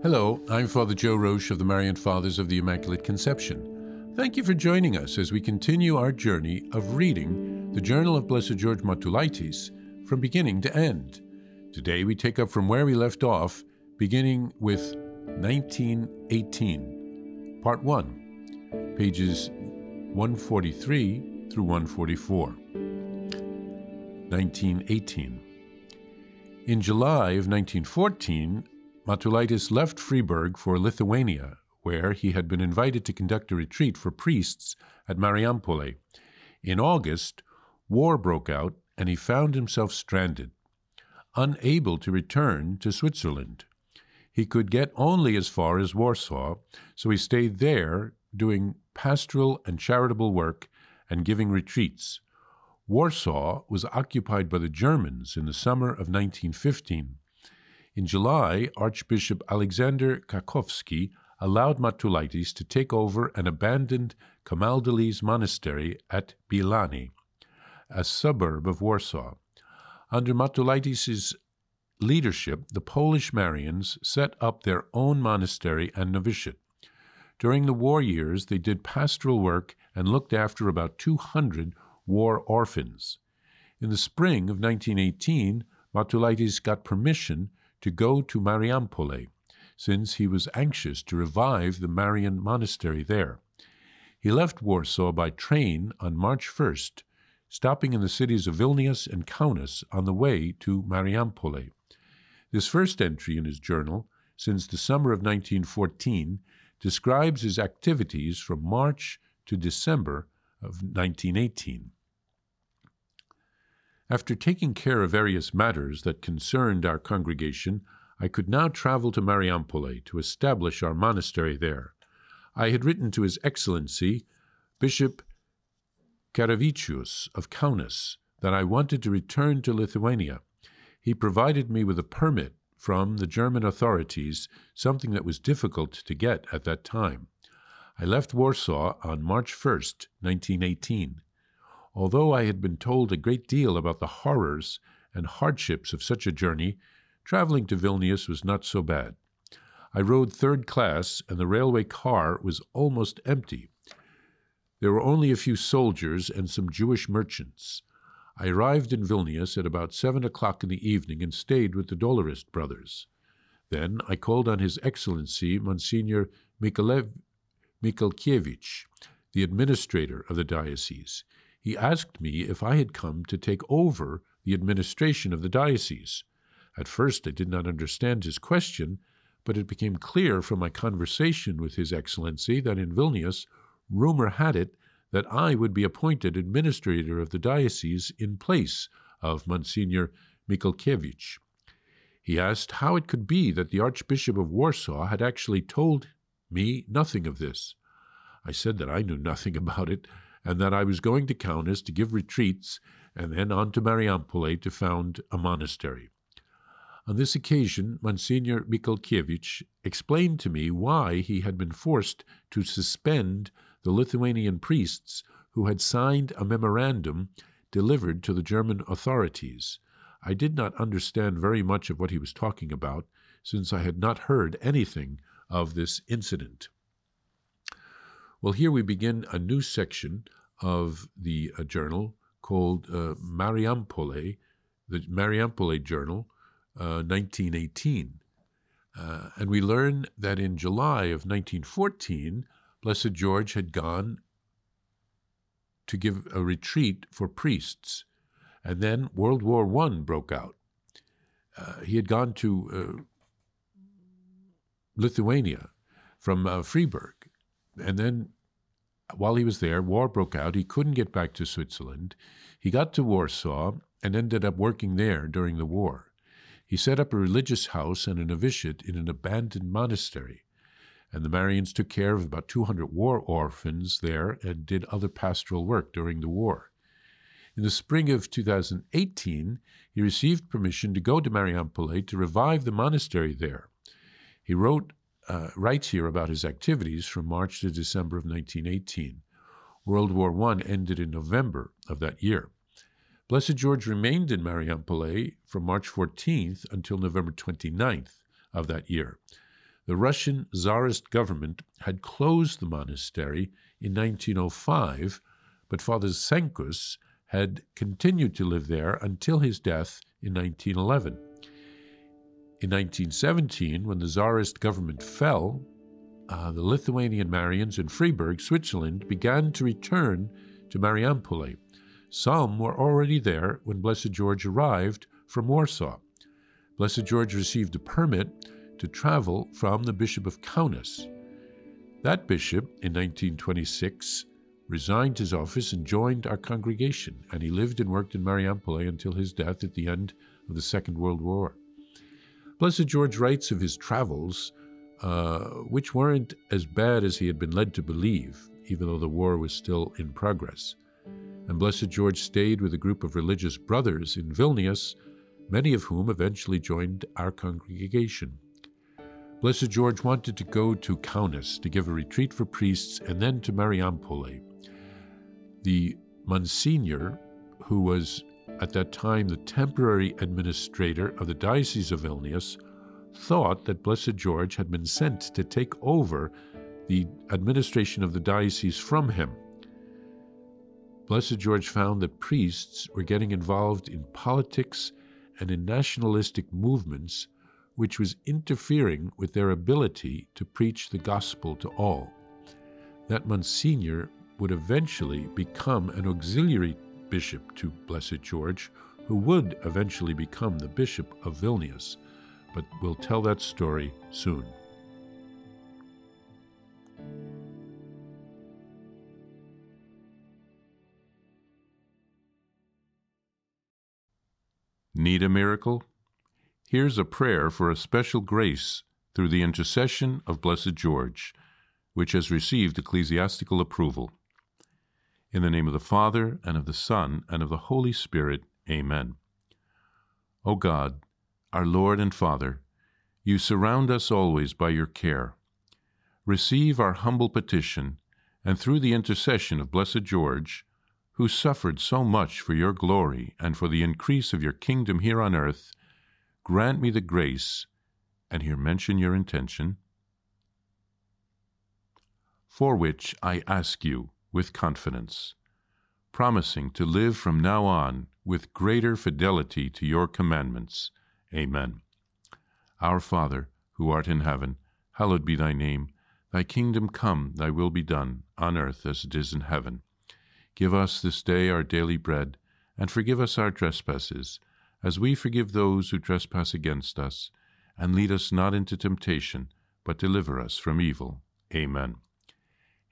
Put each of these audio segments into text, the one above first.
Hello, I'm Father Joe Roesch of the Marian Fathers of the Immaculate Conception. Thank you for joining us as we continue our journey of reading the Journal of Blessed George Matulaitis from beginning to end. Today we take up from where we left off, beginning with 1918, Part 1, pages 143 through 144. 1918. In July of 1914, Matulaitis left Freiburg for Lithuania, where he had been invited to conduct a retreat for priests at Mariampole. In August, war broke out and he found himself stranded, unable to return to Switzerland. He could get only as far as Warsaw, so he stayed there doing pastoral and charitable work and giving retreats. Warsaw was occupied by the Germans in the summer of 1915. In July, Archbishop Alexander Kakowski allowed Matulaitis to take over an abandoned Camaldolese monastery at Bielany, a suburb of Warsaw. Under Matulaitis' leadership, the Polish Marians set up their own monastery and novitiate. During the war years, they did pastoral work and looked after about 200 war orphans. In the spring of 1918, Matulaitis got permission to go to Mariampole, since he was anxious to revive the Marian monastery there. He left Warsaw by train on March 1st, stopping in the cities of Vilnius and Kaunas on the way to Mariampole. This first entry in his journal, since the summer of 1914, describes his activities from March to December of 1918. After taking care of various matters that concerned our congregation, I could now travel to Mariampole to establish our monastery there. I had written to His Excellency, Bishop Karevičius of Kaunas, that I wanted to return to Lithuania. He provided me with a permit from the German authorities, something that was difficult to get at that time. I left Warsaw on March 1st, 1918. Although I had been told a great deal about the horrors and hardships of such a journey, traveling to Vilnius was not so bad. I rode third class, and the railway car was almost empty. There were only a few soldiers and some Jewish merchants. I arrived in Vilnius at about seven o'clock in the evening and stayed with the Dolorist brothers. Then I called on His Excellency Monsignor Michalkiewicz, the administrator of the diocese. He asked me if I had come to take over the administration of the diocese. At first I did not understand his question, but it became clear from my conversation with His Excellency that in Vilnius rumor had it that I would be appointed administrator of the diocese in place of Monsignor Michalkiewicz. He asked how it could be that the Archbishop of Warsaw had actually told me nothing of this. I said that I knew nothing about it, and that I was going to Kaunas to give retreats and then on to Mariampole to found a monastery. On this occasion, Monsignor Michalkiewicz explained to me why he had been forced to suspend the Lithuanian priests who had signed a memorandum delivered to the German authorities. I did not understand very much of what he was talking about, since I had not heard anything of this incident. Well, here we begin a new section of the uh, journal called uh, Mariampole, the Mariampole Journal, uh, 1918. Uh, and we learn that in July of 1914, Blessed George had gone to give a retreat for priests. And then World War I broke out. Uh, he had gone to Lithuania from Freiburg. And then while he was there, war broke out. He couldn't get back to Switzerland. He got to Warsaw and ended up working there during the war. He set up a religious house and a novitiate in an abandoned monastery and the Marians took care of about 200 war orphans there and did other pastoral work during the war. In the spring of 2018, he received permission to go to Mariampole to revive the monastery there. He wrote, uh, writes here about his activities from March to December of 1918. World War I ended in November of that year. Blessed George remained in Mariampole from March 14th until November 29th of that year. The Russian Tsarist government had closed the monastery in 1905, but Father Senkus had continued to live there until his death in 1911. In 1917, when the Tsarist government fell, uh, the Lithuanian Marians in Freiburg, Switzerland, began to return to Mariampole. Some were already there when Blessed George arrived from Warsaw. Blessed George received a permit to travel from the Bishop of Kaunas. That bishop, in 1926, resigned his office and joined our congregation, and he lived and worked in Mariampole until his death at the end of the Second World War. Blessed George writes of his travels, uh, which weren't as bad as he had been led to believe, even though the war was still in progress. And Blessed George stayed with a group of religious brothers in Vilnius, many of whom eventually joined our congregation. Blessed George wanted to go to Kaunas to give a retreat for priests and then to Mariampole. The Monsignor, who was at that time the temporary administrator of the Diocese of Vilnius, thought that Blessed George had been sent to take over the administration of the diocese from him. Blessed George found that priests were getting involved in politics and in nationalistic movements which was interfering with their ability to preach the gospel to all. That Monsignor would eventually become an auxiliary bishop to Blessed George, who would eventually become the Bishop of Vilnius, but we'll tell that story soon. Need a miracle? Here's a prayer for a special grace through the intercession of Blessed George, which has received ecclesiastical approval. In the name of the Father, and of the Son, and of the Holy Spirit, Amen. O God, our Lord and Father, you surround us always by your care. Receive our humble petition, and through the intercession of Blessed George, who suffered so much for your glory and for the increase of your kingdom here on earth, grant me the grace, and here mention your intention, for which I ask you with confidence, promising to live from now on with greater fidelity to your commandments. Amen. Our Father, who art in heaven, hallowed be thy name. Thy kingdom come, thy will be done, on earth as it is in heaven. Give us this day our daily bread, and forgive us our trespasses as we forgive those who trespass against us, and lead us not into temptation, but deliver us from evil. Amen.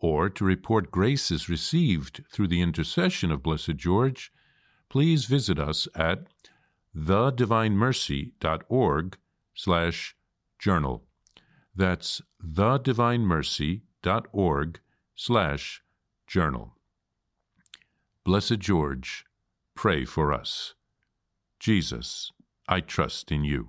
or to report graces received through the intercession of Blessed George, please visit us at thedivinemercy.org slash journal. That's thedivinemercy.org slash journal. Blessed George, pray for us. Jesus, I trust in you.